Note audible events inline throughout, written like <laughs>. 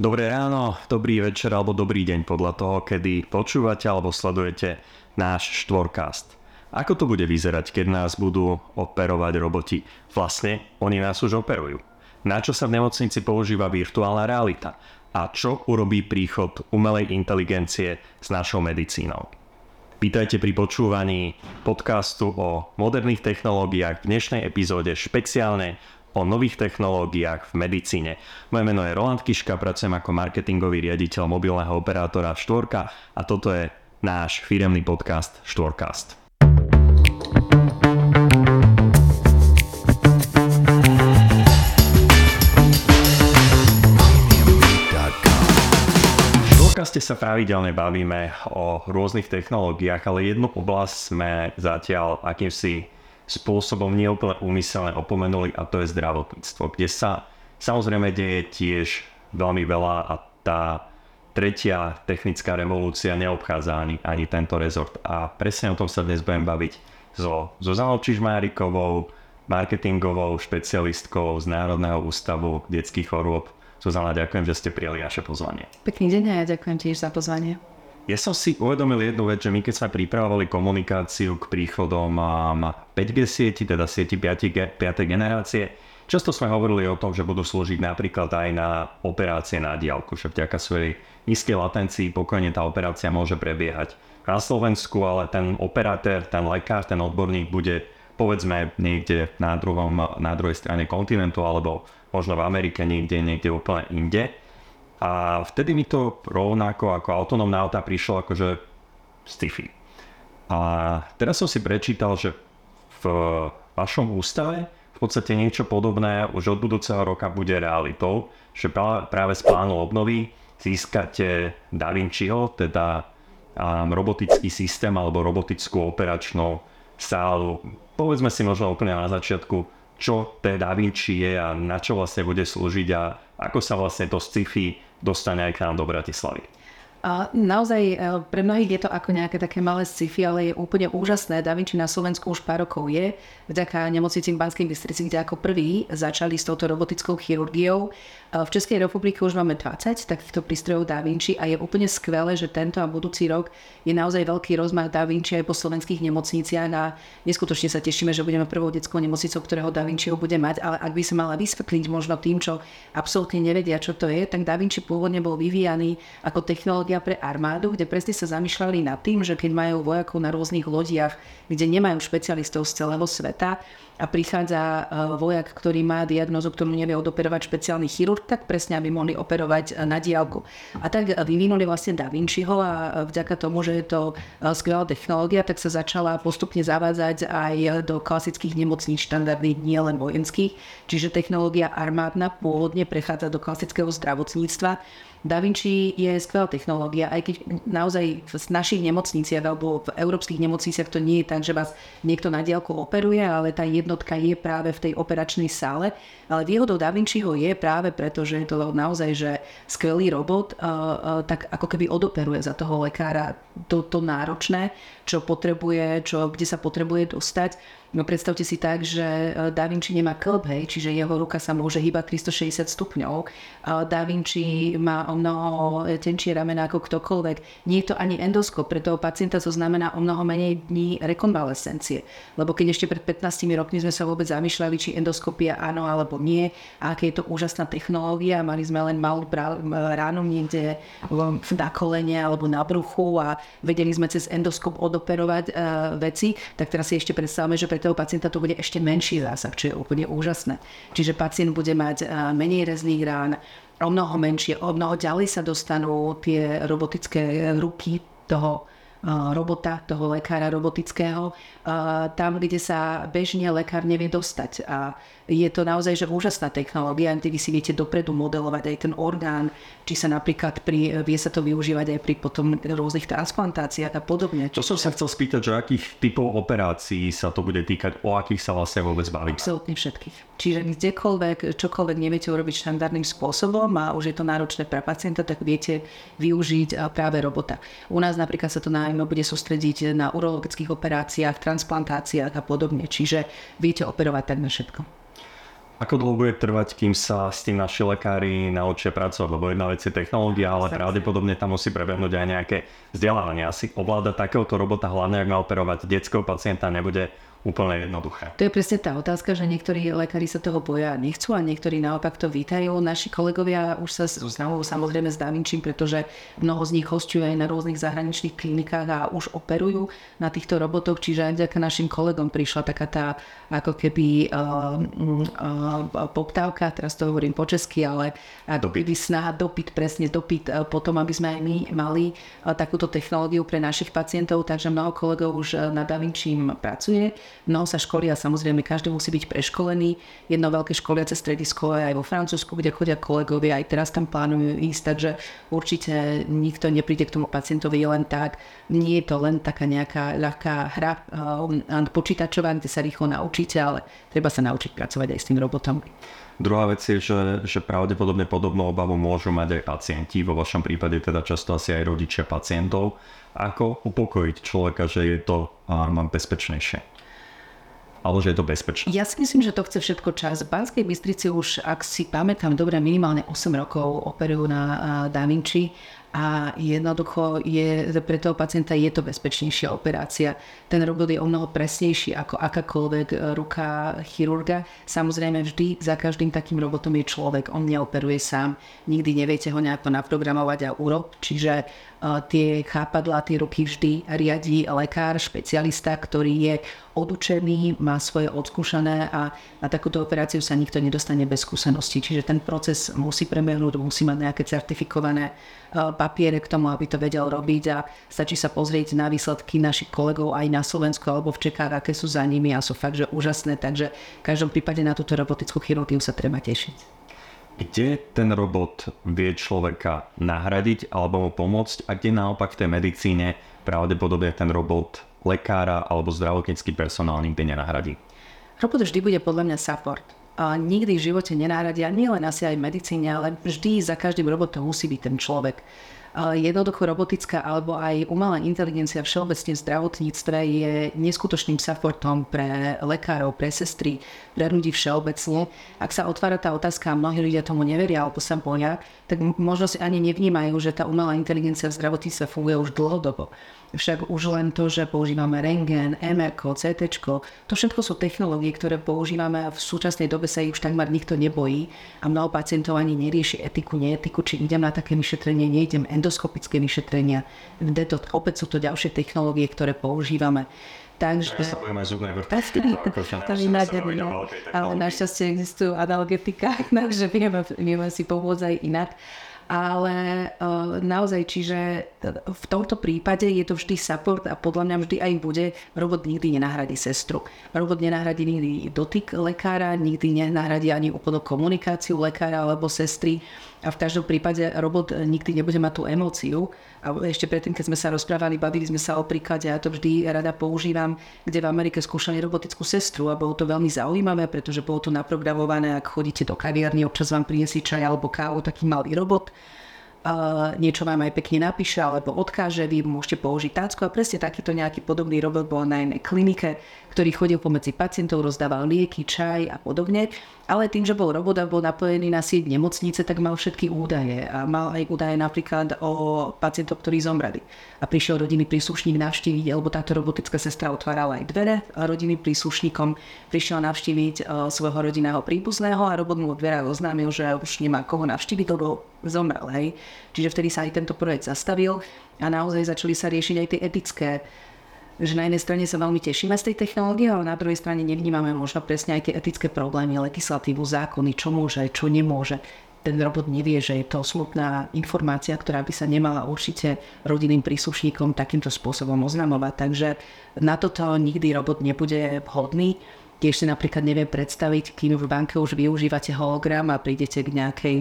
Dobré ráno, dobrý večer alebo dobrý deň podľa toho, kedy počúvate alebo sledujete náš štvorkast. Ako to bude vyzerať, keď nás budú operovať roboti? Vlastne, oni nás už operujú. Na čo sa v nemocnici používa virtuálna realita? A čo urobí príchod umelej inteligencie s našou medicínou? Vítajte pri počúvaní podcastu o moderných technológiách v dnešnej epizóde špeciálne o nových technológiách v medicíne. Moje meno je Roland Kiška, pracujem ako marketingový riaditeľ mobilného operátora Štvorka a toto je náš firemný podcast Štvorkast. podcaste sa pravidelne bavíme o rôznych technológiách, ale jednu oblasť sme zatiaľ akýmsi spôsobom neúplne úmyselne opomenuli a to je zdravotníctvo, kde sa samozrejme deje tiež veľmi veľa a tá tretia technická revolúcia neobchádza ani, ani tento rezort. A presne o tom sa dnes budem baviť so Zozanou Čižmárikovou, marketingovou špecialistkou z Národného ústavu detských chorôb. Zuzana, ďakujem, že ste prijali naše pozvanie. Pekný deň a ja ďakujem tiež za pozvanie. Ja som si uvedomil jednu vec, že my keď sme pripravovali komunikáciu k príchodom 5G sieti, teda sieti 5G, 5. generácie, často sme hovorili o tom, že budú slúžiť napríklad aj na operácie na diálku, že vďaka svojej nízkej latencii pokojne tá operácia môže prebiehať na Slovensku, ale ten operátor, ten lekár, ten odborník bude povedzme niekde na, druhom, na druhej strane kontinentu alebo možno v Amerike niekde, niekde úplne inde a vtedy mi to rovnako ako autonómna auta prišlo akože sci-fi. A teraz som si prečítal, že v vašom ústave v podstate niečo podobné už od budúceho roka bude realitou, že práve z plánu obnovy získate Da Vinciho, teda robotický systém alebo robotickú operačnú sálu. Povedzme si možno úplne na začiatku, čo to Da je a na čo vlastne bude slúžiť a ako sa vlastne to sci-fi dostane aj k nám do Bratislavy. A naozaj e, pre mnohých je to ako nejaké také malé sci-fi, ale je úplne úžasné. Da Vinci na Slovensku už pár rokov je, vďaka nemocnici v Banskej Bystrici, kde ako prvý začali s touto robotickou chirurgiou. V Českej republike už máme 20 takýchto prístrojov Da Vinci a je úplne skvelé, že tento a budúci rok je naozaj veľký rozmach Da Vinci aj po slovenských nemocniciach a neskutočne sa tešíme, že budeme prvou detskou nemocnicou, ktorého Da Vinci bude mať, ale ak by sa mala vysvetliť možno tým, čo absolútne nevedia, čo to je, tak Da Vinci pôvodne bol vyvíjaný ako technológia pre armádu, kde presne sa zamýšľali nad tým, že keď majú vojakov na rôznych lodiach, kde nemajú špecialistov z celého sveta, a prichádza e, vojak, ktorý má diagnozu, ktorú nevie odoperovať špeciálny chirurg, tak presne aby mohli operovať e, na diálku. A tak vyvinuli vlastne Da Vinciho a vďaka tomu, že je to e, skvelá technológia, tak sa začala postupne zavádzať aj do klasických nemocníc štandardných, nie len vojenských. Čiže technológia armádna pôvodne prechádza do klasického zdravotníctva Da je skvelá technológia, aj keď naozaj v našich nemocniciach alebo v európskych nemocniciach to nie je tak, že vás niekto na diálku operuje, ale tá jednotka je práve v tej operačnej sále. Ale výhodou Da Vinciho je práve preto, že je to naozaj že skvelý robot, tak ako keby odoperuje za toho lekára to, to náročné, čo potrebuje, čo, kde sa potrebuje dostať No predstavte si tak, že e, Da Vinci nemá klb, hej, čiže jeho ruka sa môže hýbať 360 stupňov. Da Vinci má o mnoho tenčie ramena ako ktokoľvek. Nie je to ani endoskop, pre toho pacienta to znamená o mnoho menej dní rekonvalescencie. Lebo keď ešte pred 15 rokmi sme sa vôbec zamýšľali, či endoskopia áno alebo nie, a aké je to úžasná technológia, mali sme len malú ránu niekde na kolene alebo na bruchu a vedeli sme cez endoskop odoperovať uh, veci, tak teraz si ešte predstavme, že pre toho pacienta to bude ešte menší zásah, čo je úplne úžasné. Čiže pacient bude mať menej rezných rán, o mnoho menšie, o mnoho ďalej sa dostanú tie robotické ruky toho robota, toho lekára robotického, tam, kde sa bežne lekár nevie dostať. A je to naozaj že úžasná technológia, kde vy si viete dopredu modelovať aj ten orgán, či sa napríklad pri, vie sa to využívať aj pri potom rôznych transplantáciách a podobne. To som sa chcel spýtať, že akých typov operácií sa to bude týkať, o akých sa vlastne vôbec baví? Absolutne všetkých. Čiže kdekoľvek, čokoľvek neviete urobiť štandardným spôsobom a už je to náročné pre pacienta, tak viete využiť práve robota. U nás napríklad sa to najmä bude sústrediť na urologických operáciách, transplantáciách a podobne. Čiže viete operovať tak na všetko. Ako dlho bude trvať, kým sa s tým naši lekári naučia pracovať? Lebo jedna vec je technológia, ale pravdepodobne tam musí prebehnúť aj nejaké vzdelávanie. Asi ovládať takéhoto robota, hlavne ak má operovať detského pacienta, nebude úplne jednoduché. To je presne tá otázka, že niektorí lekári sa toho boja a nechcú a niektorí naopak to vítajú. Naši kolegovia už sa znovu samozrejme s Davinčím, pretože mnoho z nich hostujú aj na rôznych zahraničných klinikách a už operujú na týchto robotoch, čiže aj vďaka našim kolegom prišla taká tá ako keby uh, uh, poptávka, teraz to hovorím po česky, ale dopyt. snaha, dopyt, presne dopyt uh, potom, aby sme aj my mali uh, takúto technológiu pre našich pacientov, takže mnoho kolegov už na Davinčím pracuje Mnoho sa školia, samozrejme, každý musí byť preškolený. Jedno veľké školiace stredisko je aj vo Francúzsku, kde chodia kolegovia, aj teraz tam plánujú ísť, takže určite nikto nepríde k tomu pacientovi len tak. Nie je to len taká nejaká ľahká hra um, počítačová, kde sa rýchlo naučíte, ale treba sa naučiť pracovať aj s tým robotom. Druhá vec je, že, že pravdepodobne podobnú obavu môžu mať aj pacienti, vo vašom prípade teda často asi aj rodičia pacientov. Ako upokojiť človeka, že je to um, bezpečnejšie? Alebo že je to bezpečné? Ja si myslím, že to chce všetko čas. V Banskej Bystrici už, ak si pamätám dobre, minimálne 8 rokov operujú na Da Vinci a jednoducho je, pre toho pacienta je to bezpečnejšia operácia. Ten robot je o mnoho presnejší ako akákoľvek e, ruka chirurga. Samozrejme vždy za každým takým robotom je človek, on neoperuje sám, nikdy neviete ho nejako naprogramovať a urob, čiže tie chápadlá, tie ruky vždy riadí lekár, špecialista, ktorý je odučený, má svoje odskúšané a na takúto operáciu sa nikto nedostane bez skúsenosti. Čiže ten proces musí prebehnúť, musí mať nejaké certifikované papiere k tomu, aby to vedel robiť a stačí sa pozrieť na výsledky našich kolegov aj na Slovensku alebo v Čechách, aké sú za nimi a sú fakt, že úžasné. Takže v každom prípade na túto robotickú chirurgiu sa treba tešiť kde ten robot vie človeka nahradiť alebo mu pomôcť a kde naopak v tej medicíne pravdepodobne ten robot lekára alebo zdravotnícky personál nikdy nenahradí. Robot vždy bude podľa mňa support. Nikdy v živote nenahradia, nielen asi aj v medicíne, ale vždy za každým robotom musí byť ten človek jednoducho robotická alebo aj umelá inteligencia všeobecne v zdravotníctve je neskutočným supportom pre lekárov, pre sestry, pre ľudí všeobecne. Ak sa otvára tá otázka a mnohí ľudia tomu neveria alebo sa boja, tak možno si ani nevnímajú, že tá umelá inteligencia v zdravotníctve funguje už dlhodobo. Však už len to, že používame rengen, MR, CT, to všetko sú technológie, ktoré používame a v súčasnej dobe sa ich už takmer nikto nebojí a mnoho pacientov ani nerieši etiku, neetiku, či idem na také vyšetrenie, neidem endoskopické vyšetrenia. To, opäť sú to ďalšie technológie, ktoré používame. Takže... Ja sa budeme zubnej <laughs> Ale našťastie existujú analgetika, <laughs> takže vieme, vieme si pomôcť aj inak ale uh, naozaj, čiže v tomto prípade je to vždy support a podľa mňa vždy aj bude, robot nikdy nenahradí sestru. Robot nenahradí nikdy dotyk lekára, nikdy nenahradí ani úplnú komunikáciu lekára alebo sestry a v každom prípade robot nikdy nebude mať tú emóciu. A ešte predtým, keď sme sa rozprávali, bavili sme sa o príklade, ja to vždy rada používam, kde v Amerike skúšali robotickú sestru a bolo to veľmi zaujímavé, pretože bolo to naprogramované, ak chodíte do kaviarny, občas vám prinesie čaj alebo kávu, taký malý robot Uh, niečo vám aj pekne napíše alebo odkáže, vy môžete použiť tácku a presne takýto nejaký podobný robot bol na jednej klinike, ktorý chodil pomedzi pacientov, rozdával lieky, čaj a podobne ale tým, že bol robot a bol napojený na sieť nemocnice, tak mal všetky údaje a mal aj údaje napríklad o pacientov, ktorí zomreli. A prišiel rodinný príslušník navštíviť, alebo táto robotická sestra otvárala aj dvere a rodinným príslušníkom prišiel navštíviť uh, svojho rodinného príbuzného a robot mu od dvere oznámil, že už nemá koho navštíviť, lebo zomrel. Hej. Čiže vtedy sa aj tento projekt zastavil a naozaj začali sa riešiť aj tie etické že na jednej strane sa veľmi tešíme z tej technológie, ale na druhej strane nevnímame možno presne aj tie etické problémy, legislatívu, zákony, čo môže, čo nemôže. Ten robot nevie, že je to smutná informácia, ktorá by sa nemala určite rodinným príslušníkom takýmto spôsobom oznamovať. Takže na toto nikdy robot nebude vhodný. Tiež si napríklad neviem predstaviť, kým v banke už využívate hologram a prídete k nejakej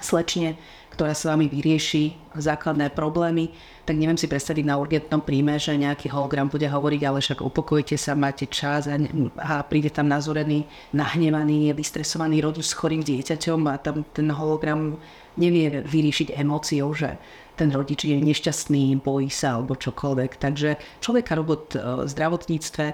slečne, ktorá s vami vyrieši základné problémy, tak neviem si predstaviť na urgentnom príjme, že nejaký hologram bude hovoriť, ale však upokojite sa, máte čas a, a príde tam nazorený, nahnevaný, vystresovaný rodič s chorým dieťaťom a tam ten hologram nevie vyriešiť emóciou, že ten rodič je nešťastný, bojí sa alebo čokoľvek. Takže človeka robot v zdravotníctve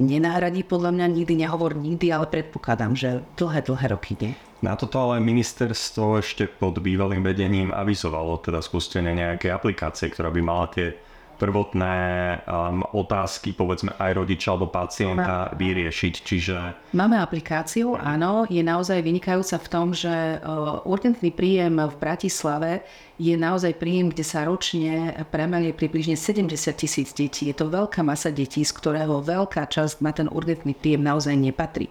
nenahradí podľa mňa nikdy, nehovor nikdy, ale predpokladám, že dlhé, dlhé roky nie. Na toto ale ministerstvo ešte pod bývalým vedením avizovalo teda spustenie nejakej aplikácie, ktorá by mala tie prvotné um, otázky, povedzme aj rodiča alebo pacienta vyriešiť. Čiže... Máme aplikáciu, áno, je naozaj vynikajúca v tom, že uh, urgentný príjem v Bratislave je naozaj príjem, kde sa ročne premelie približne 70 tisíc detí. Je to veľká masa detí, z ktorého veľká časť na ten urgentný príjem naozaj nepatrí.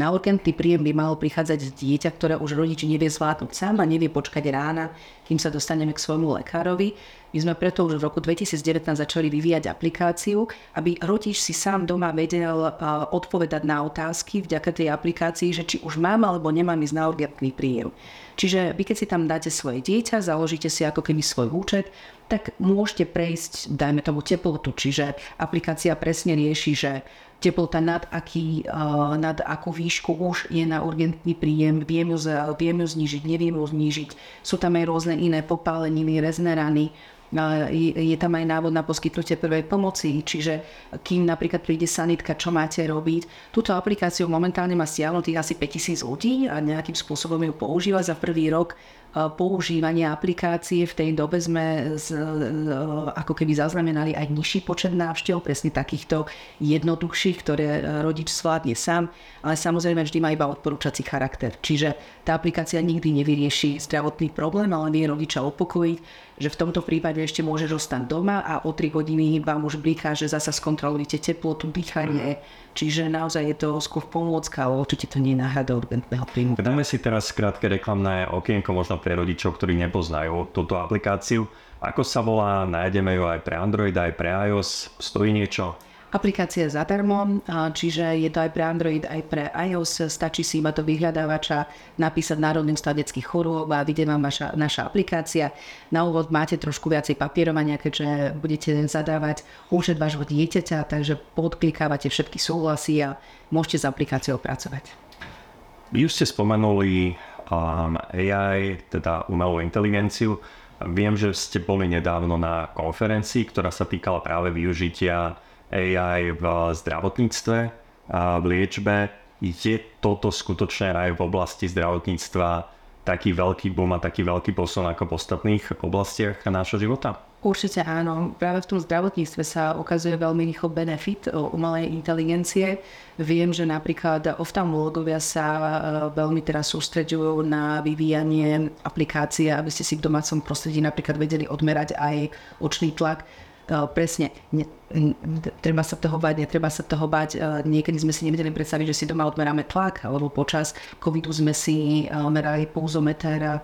Na urgentný príjem by malo prichádzať dieťa, ktoré už rodič nevie zvládnuť sám a nevie počkať rána, kým sa dostaneme k svojmu lekárovi. My sme preto už v roku 2019 začali vyvíjať aplikáciu, aby rodič si sám doma vedel odpovedať na otázky vďaka tej aplikácii, že či už mám alebo nemám ísť na urgentný príjem. Čiže vy keď si tam dáte svoje dieťa, založíte si ako keby svoj účet, tak môžete prejsť, dajme tomu teplotu, čiže aplikácia presne rieši, že teplota nad, aký, uh, nad akú výšku už je na urgentný príjem, viem ju, viem ju znížiť, neviem ju znížiť. Sú tam aj rôzne iné popáleniny, rezné rany, je tam aj návod na poskytnutie prvej pomoci, čiže kým napríklad príde sanitka, čo máte robiť. Túto aplikáciu momentálne má stiahnutých asi 5000 ľudí a nejakým spôsobom ju používa za prvý rok používania aplikácie. V tej dobe sme z, ako keby zaznamenali aj nižší počet návštev, presne takýchto jednoduchších, ktoré rodič zvládne sám, ale samozrejme vždy má iba odporúčací charakter. Čiže tá aplikácia nikdy nevyrieši zdravotný problém, ale vie rodiča upokojiť, že v tomto prípade ešte môže zostať doma a o 3 hodiny vám už blíka, že zasa skontrolujete teplotu, dýchanie, Čiže naozaj je to skôr pomôcka, ale určite to nie je náhrada urgentného príjmu. Dáme si teraz krátke reklamné okienko možno pre rodičov, ktorí nepoznajú túto aplikáciu. Ako sa volá, nájdeme ju aj pre Android, aj pre iOS, stojí niečo? Aplikácia je zadarmo, čiže je to aj pre Android, aj pre iOS. Stačí si iba do vyhľadávača napísať Národný ústav detských chorôb a vyjde vám vaša, naša aplikácia. Na úvod máte trošku viacej papierovania, keďže budete zadávať účet vášho dieťaťa, takže podklikávate všetky súhlasy a môžete s aplikáciou pracovať. Vy už ste spomenuli um, AI, teda umelú inteligenciu. Viem, že ste boli nedávno na konferencii, ktorá sa týkala práve využitia AI v zdravotníctve a v liečbe. Je toto skutočne aj v oblasti zdravotníctva taký veľký boom a taký veľký posun ako v ostatných oblastiach nášho života? Určite áno. Práve v tom zdravotníctve sa ukazuje veľmi rýchlo benefit umelej inteligencie. Viem, že napríklad oftalmológovia sa e, veľmi teraz sústreďujú na vyvíjanie aplikácie, aby ste si v domácom prostredí napríklad vedeli odmerať aj očný tlak presne, ne, treba sa toho bať, netreba sa toho bať. Niekedy sme si nevedeli predstaviť, že si doma odmeráme tlak, alebo počas covidu sme si merali pulzometer a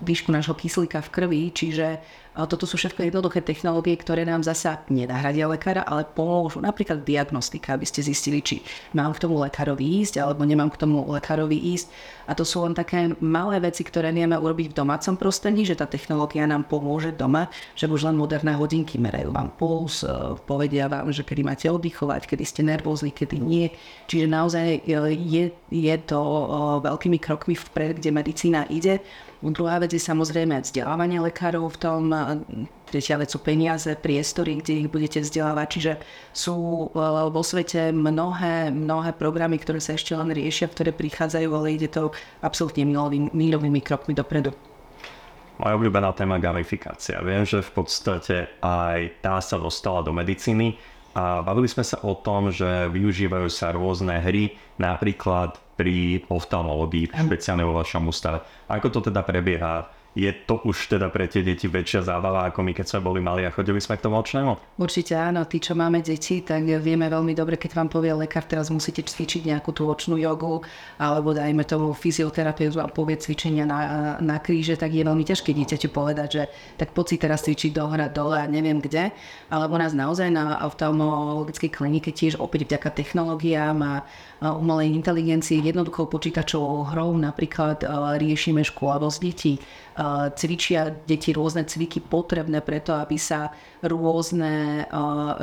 výšku nášho kyslíka v krvi, čiže toto sú všetko jednoduché technológie, ktoré nám zasa nenahradia lekára, ale pomôžu napríklad diagnostika, aby ste zistili, či mám k tomu lekárovi ísť, alebo nemám k tomu lekárovi ísť. A to sú len také malé veci, ktoré vieme urobiť v domácom prostredí, že tá technológia nám pomôže doma, že už len moderné hodinky merajú vám puls, e, povedia vám, že kedy máte oddychovať, kedy ste nervózni, kedy nie. Čiže naozaj e, je, je to e, veľkými krokmi vpred, kde medicína ide. Druhá vec je samozrejme vzdelávanie lekárov v tom, tretia vec sú peniaze, priestory, kde ich budete vzdelávať, čiže sú vo svete mnohé, mnohé programy, ktoré sa ešte len riešia, ktoré prichádzajú, ale ide to absolútne mílovými krokmi dopredu. Moja obľúbená téma gamifikácia. Viem, že v podstate aj tá sa dostala do medicíny a bavili sme sa o tom, že využívajú sa rôzne hry, napríklad pri oftalmológii, špeciálne vo vašom ústave. Ako to teda prebieha? Je to už teda pre tie deti väčšia zábava, ako my keď sme boli mali a chodili sme k tomu očnému? Určite áno, tí, čo máme deti, tak vieme veľmi dobre, keď vám povie lekár, teraz musíte cvičiť nejakú tú očnú jogu, alebo dajme tomu fyzioterapeut vám povie cvičenia na, na kríže, tak je veľmi ťažké dieťaťu povedať, že tak poď si teraz cvičiť do hra dole a neviem kde. Alebo nás naozaj na oftalmologickej klinike tiež opäť vďaka technológiám a umelej inteligencii jednoduchou počítačovou hrou napríklad riešime škôlavosť detí cvičia deti rôzne cviky potrebné preto, aby sa rôzne,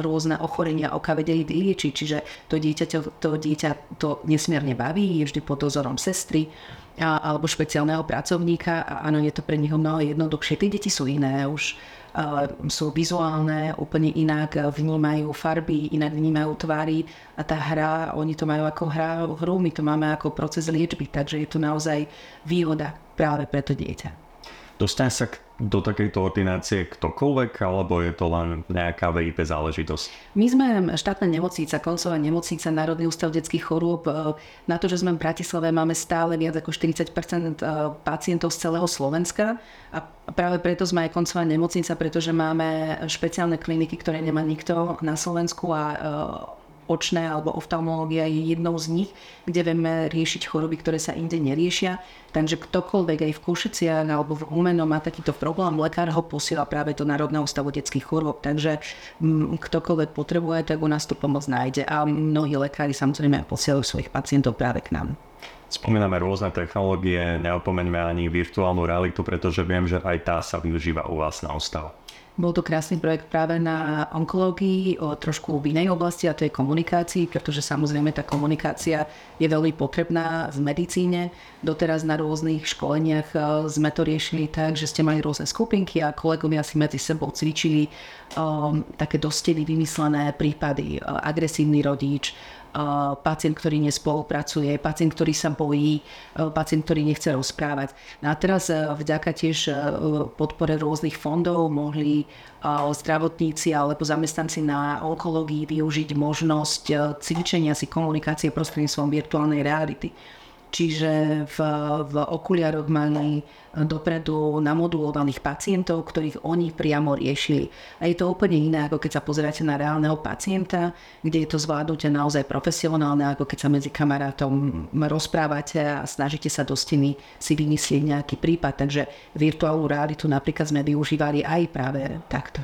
rôzne ochorenia oka vedeli vyliečiť. Čiže to dieťa to, to dieťa to nesmierne baví, je vždy pod dozorom sestry alebo špeciálneho pracovníka a áno, je to pre nich mnoho jednoduchšie. Tí deti sú iné už sú vizuálne, úplne inak vnímajú farby, inak vnímajú tvary a tá hra, oni to majú ako hra, hru, my to máme ako proces liečby, takže je to naozaj výhoda práve pre to dieťa. Dostane sa do takejto ordinácie ktokoľvek, alebo je to len nejaká VIP záležitosť? My sme štátna nemocnica, koncová nemocnica, Národný ústav detských chorôb. Na to, že sme v Bratislave, máme stále viac ako 40% pacientov z celého Slovenska a práve preto sme aj koncová nemocnica, pretože máme špeciálne kliniky, ktoré nemá nikto na Slovensku a očné alebo oftalmológia je jednou z nich, kde vieme riešiť choroby, ktoré sa inde neriešia. Takže ktokoľvek aj v Košiciach alebo v Humeno má takýto problém, lekár ho posiela práve do Národného stavu detských chorôb. Takže m, mm, ktokoľvek potrebuje, tak u nás tú pomoc nájde. A mnohí lekári samozrejme posielajú svojich pacientov práve k nám. Spomíname rôzne technológie, neopomeňme ani virtuálnu realitu, pretože viem, že aj tá sa využíva u vás na ústavu. Bol to krásny projekt práve na onkológii, o trošku v inej oblasti a to je komunikácii, pretože samozrejme tá komunikácia je veľmi potrebná v medicíne. Doteraz na rôznych školeniach e, sme to riešili tak, že ste mali rôzne skupinky a kolegovia si medzi sebou cvičili um, také dostedy vymyslené prípady, uh, agresívny rodič, pacient, ktorý nespolupracuje, pacient, ktorý sa bojí, pacient, ktorý nechce rozprávať. No a teraz vďaka tiež podpore rôznych fondov mohli zdravotníci alebo zamestnanci na onkológii využiť možnosť cvičenia si komunikácie prostredníctvom virtuálnej reality. Čiže v, v okuliároch mali dopredu namodulovaných pacientov, ktorých oni priamo riešili. A je to úplne iné, ako keď sa pozeráte na reálneho pacienta, kde je to zvládnuté naozaj profesionálne, ako keď sa medzi kamarátom rozprávate a snažíte sa do steny si vymyslieť nejaký prípad. Takže virtuálnu realitu napríklad sme využívali aj práve takto.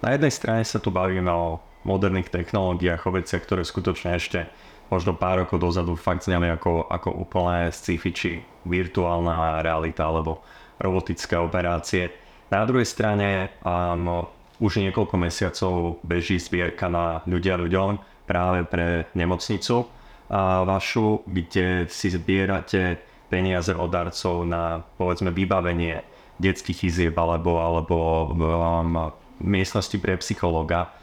Na jednej strane sa tu bavíme o moderných technológiách, o veciach, ktoré skutočne ešte možno pár rokov dozadu fakt zneli ako, ako úplné sci-fi či virtuálna realita alebo robotické operácie. Na druhej strane um, už niekoľko mesiacov beží zbierka na ľudia ľuďom práve pre nemocnicu a vašu, kde si zbierate peniaze od darcov na povedzme vybavenie detských izieb alebo, alebo um, miestnosti pre psychologa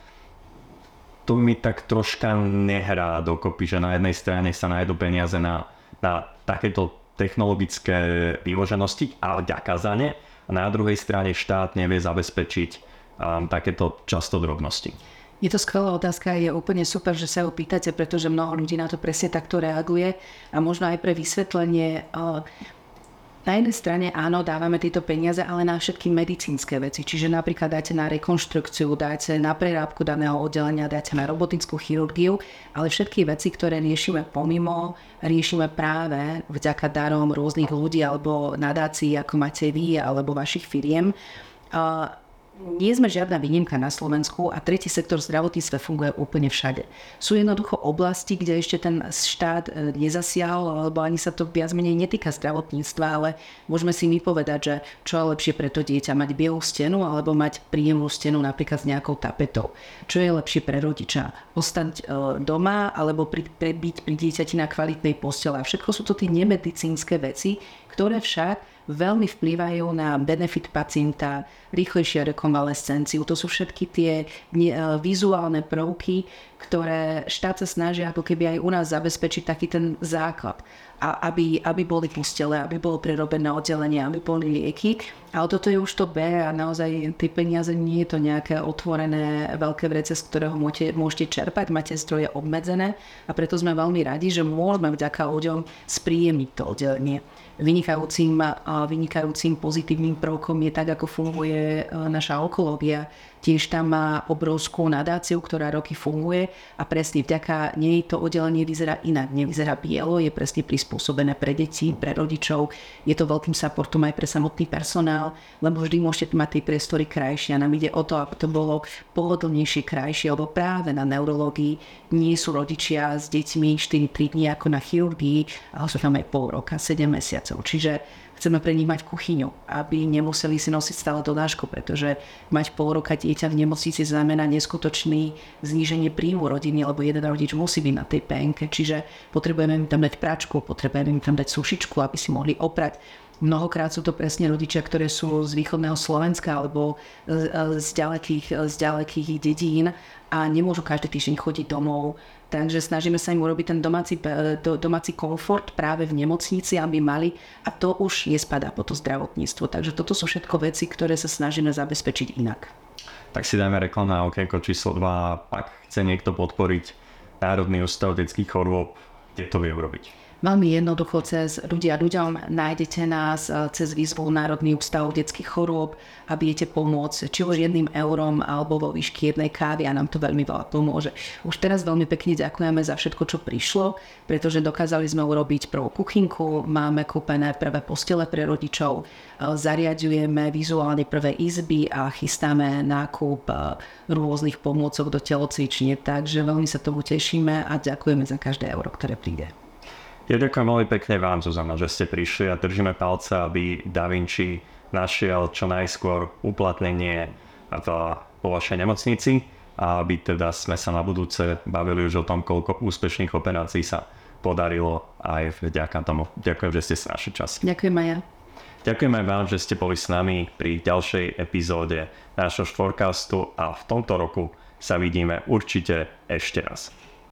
to mi tak troška nehrá dokopy, že na jednej strane sa nájdú peniaze na, na takéto technologické výloženosti, ale ďaká za ne. A na druhej strane štát nevie zabezpečiť um, takéto často drobnosti. Je to skvelá otázka, je úplne super, že sa ju pýtate, pretože mnoho ľudí na to presne takto reaguje a možno aj pre vysvetlenie. Uh, na jednej strane áno, dávame tieto peniaze, ale na všetky medicínske veci. Čiže napríklad dáte na rekonštrukciu, dáte na prerábku daného oddelenia, dáte na robotickú chirurgiu, ale všetky veci, ktoré riešime pomimo, riešime práve vďaka darom rôznych ľudí alebo nadácií, ako máte vy alebo vašich firiem nie sme žiadna výnimka na Slovensku a tretí sektor zdravotníctva funguje úplne všade. Sú jednoducho oblasti, kde ešte ten štát e, nezasiahol, alebo ani sa to viac menej netýka zdravotníctva, ale môžeme si my povedať, že čo je lepšie pre to dieťa, mať bielú stenu alebo mať príjemnú stenu napríklad s nejakou tapetou. Čo je lepšie pre rodiča? Ostať e, doma alebo pri, byť pri dieťati na kvalitnej postele. A všetko sú to tie nemedicínske veci, ktoré však veľmi vplývajú na benefit pacienta, rýchlejšia rekonvalescenciu. To sú všetky tie e, vizuálne prvky, ktoré štát sa snaží ako keby aj u nás zabezpečiť taký ten základ a aby, aby boli pustele, aby bolo prerobené oddelenie, aby boli lieky. Ale toto je už to B a naozaj tie peniaze nie je to nejaké otvorené veľké vrece, z ktorého môžete, môžete čerpať, máte zdroje obmedzené a preto sme veľmi radi, že môžeme vďaka ľuďom spríjemniť to oddelenie. Vynikajúcim, vynikajúcim pozitívnym prvkom je tak, ako funguje e, naša onkológia, Tiež tam má obrovskú nadáciu, ktorá roky funguje a presne vďaka nej to oddelenie vyzerá inak. Nevyzerá bielo, je presne prispôsobené pre deti, pre rodičov. Je to veľkým supportom aj pre samotný personál, lebo vždy môžete mať tie priestory krajšie a nám ide o to, aby to bolo pohodlnejšie, krajšie, lebo práve na neurológii nie sú rodičia s deťmi 4-3 dní ako na chirurgii, ale sú tam aj pol roka, 7 mesiacov. Čiže chceme pre nich mať kuchyňu, aby nemuseli si nosiť stále donášku, pretože mať pol roka dieťa v nemocnici znamená neskutočný zníženie príjmu rodiny, lebo jeden rodič musí byť na tej penke, čiže potrebujeme im tam dať práčku, potrebujeme im tam dať sušičku, aby si mohli oprať. Mnohokrát sú to presne rodičia, ktoré sú z východného Slovenska alebo z ďalekých, z ďalekých dedín a nemôžu každý týždeň chodiť domov Takže snažíme sa im urobiť ten domáci, e, do, domáci komfort práve v nemocnici, aby mali a to už nespadá po to zdravotníctvo. Takže toto sú všetko veci, ktoré sa snažíme zabezpečiť inak. Tak si dajme reklamné okienko číslo 2. Ak chce niekto podporiť Národný ústav detských chorôb, kde to vie urobiť? Veľmi jednoducho cez ľudia ľuďom nájdete nás e, cez výzvu Národný ústav detských chorôb a viete pomôcť či už jedným eurom alebo vo výšky jednej kávy a nám to veľmi veľa pomôže. Už teraz veľmi pekne ďakujeme za všetko, čo prišlo, pretože dokázali sme urobiť prvú kuchynku, máme kúpené prvé postele pre rodičov, e, zariadujeme vizuálne prvé izby a chystáme nákup e, rôznych pomôcok do telocvične, takže veľmi sa tomu tešíme a ďakujeme za každé euro, ktoré príde. Ja ďakujem veľmi pekne vám, Zuzana, že ste prišli a držíme palce, aby Da Vinci našiel čo najskôr uplatnenie v, po vašej nemocnici a aby teda sme sa na budúce bavili už o tom, koľko úspešných operácií sa podarilo aj vďaka tomu. Ďakujem, že ste si našli čas. Ďakujem aj ja. Ďakujem aj vám, že ste boli s nami pri ďalšej epizóde nášho štvorkastu a v tomto roku sa vidíme určite ešte raz.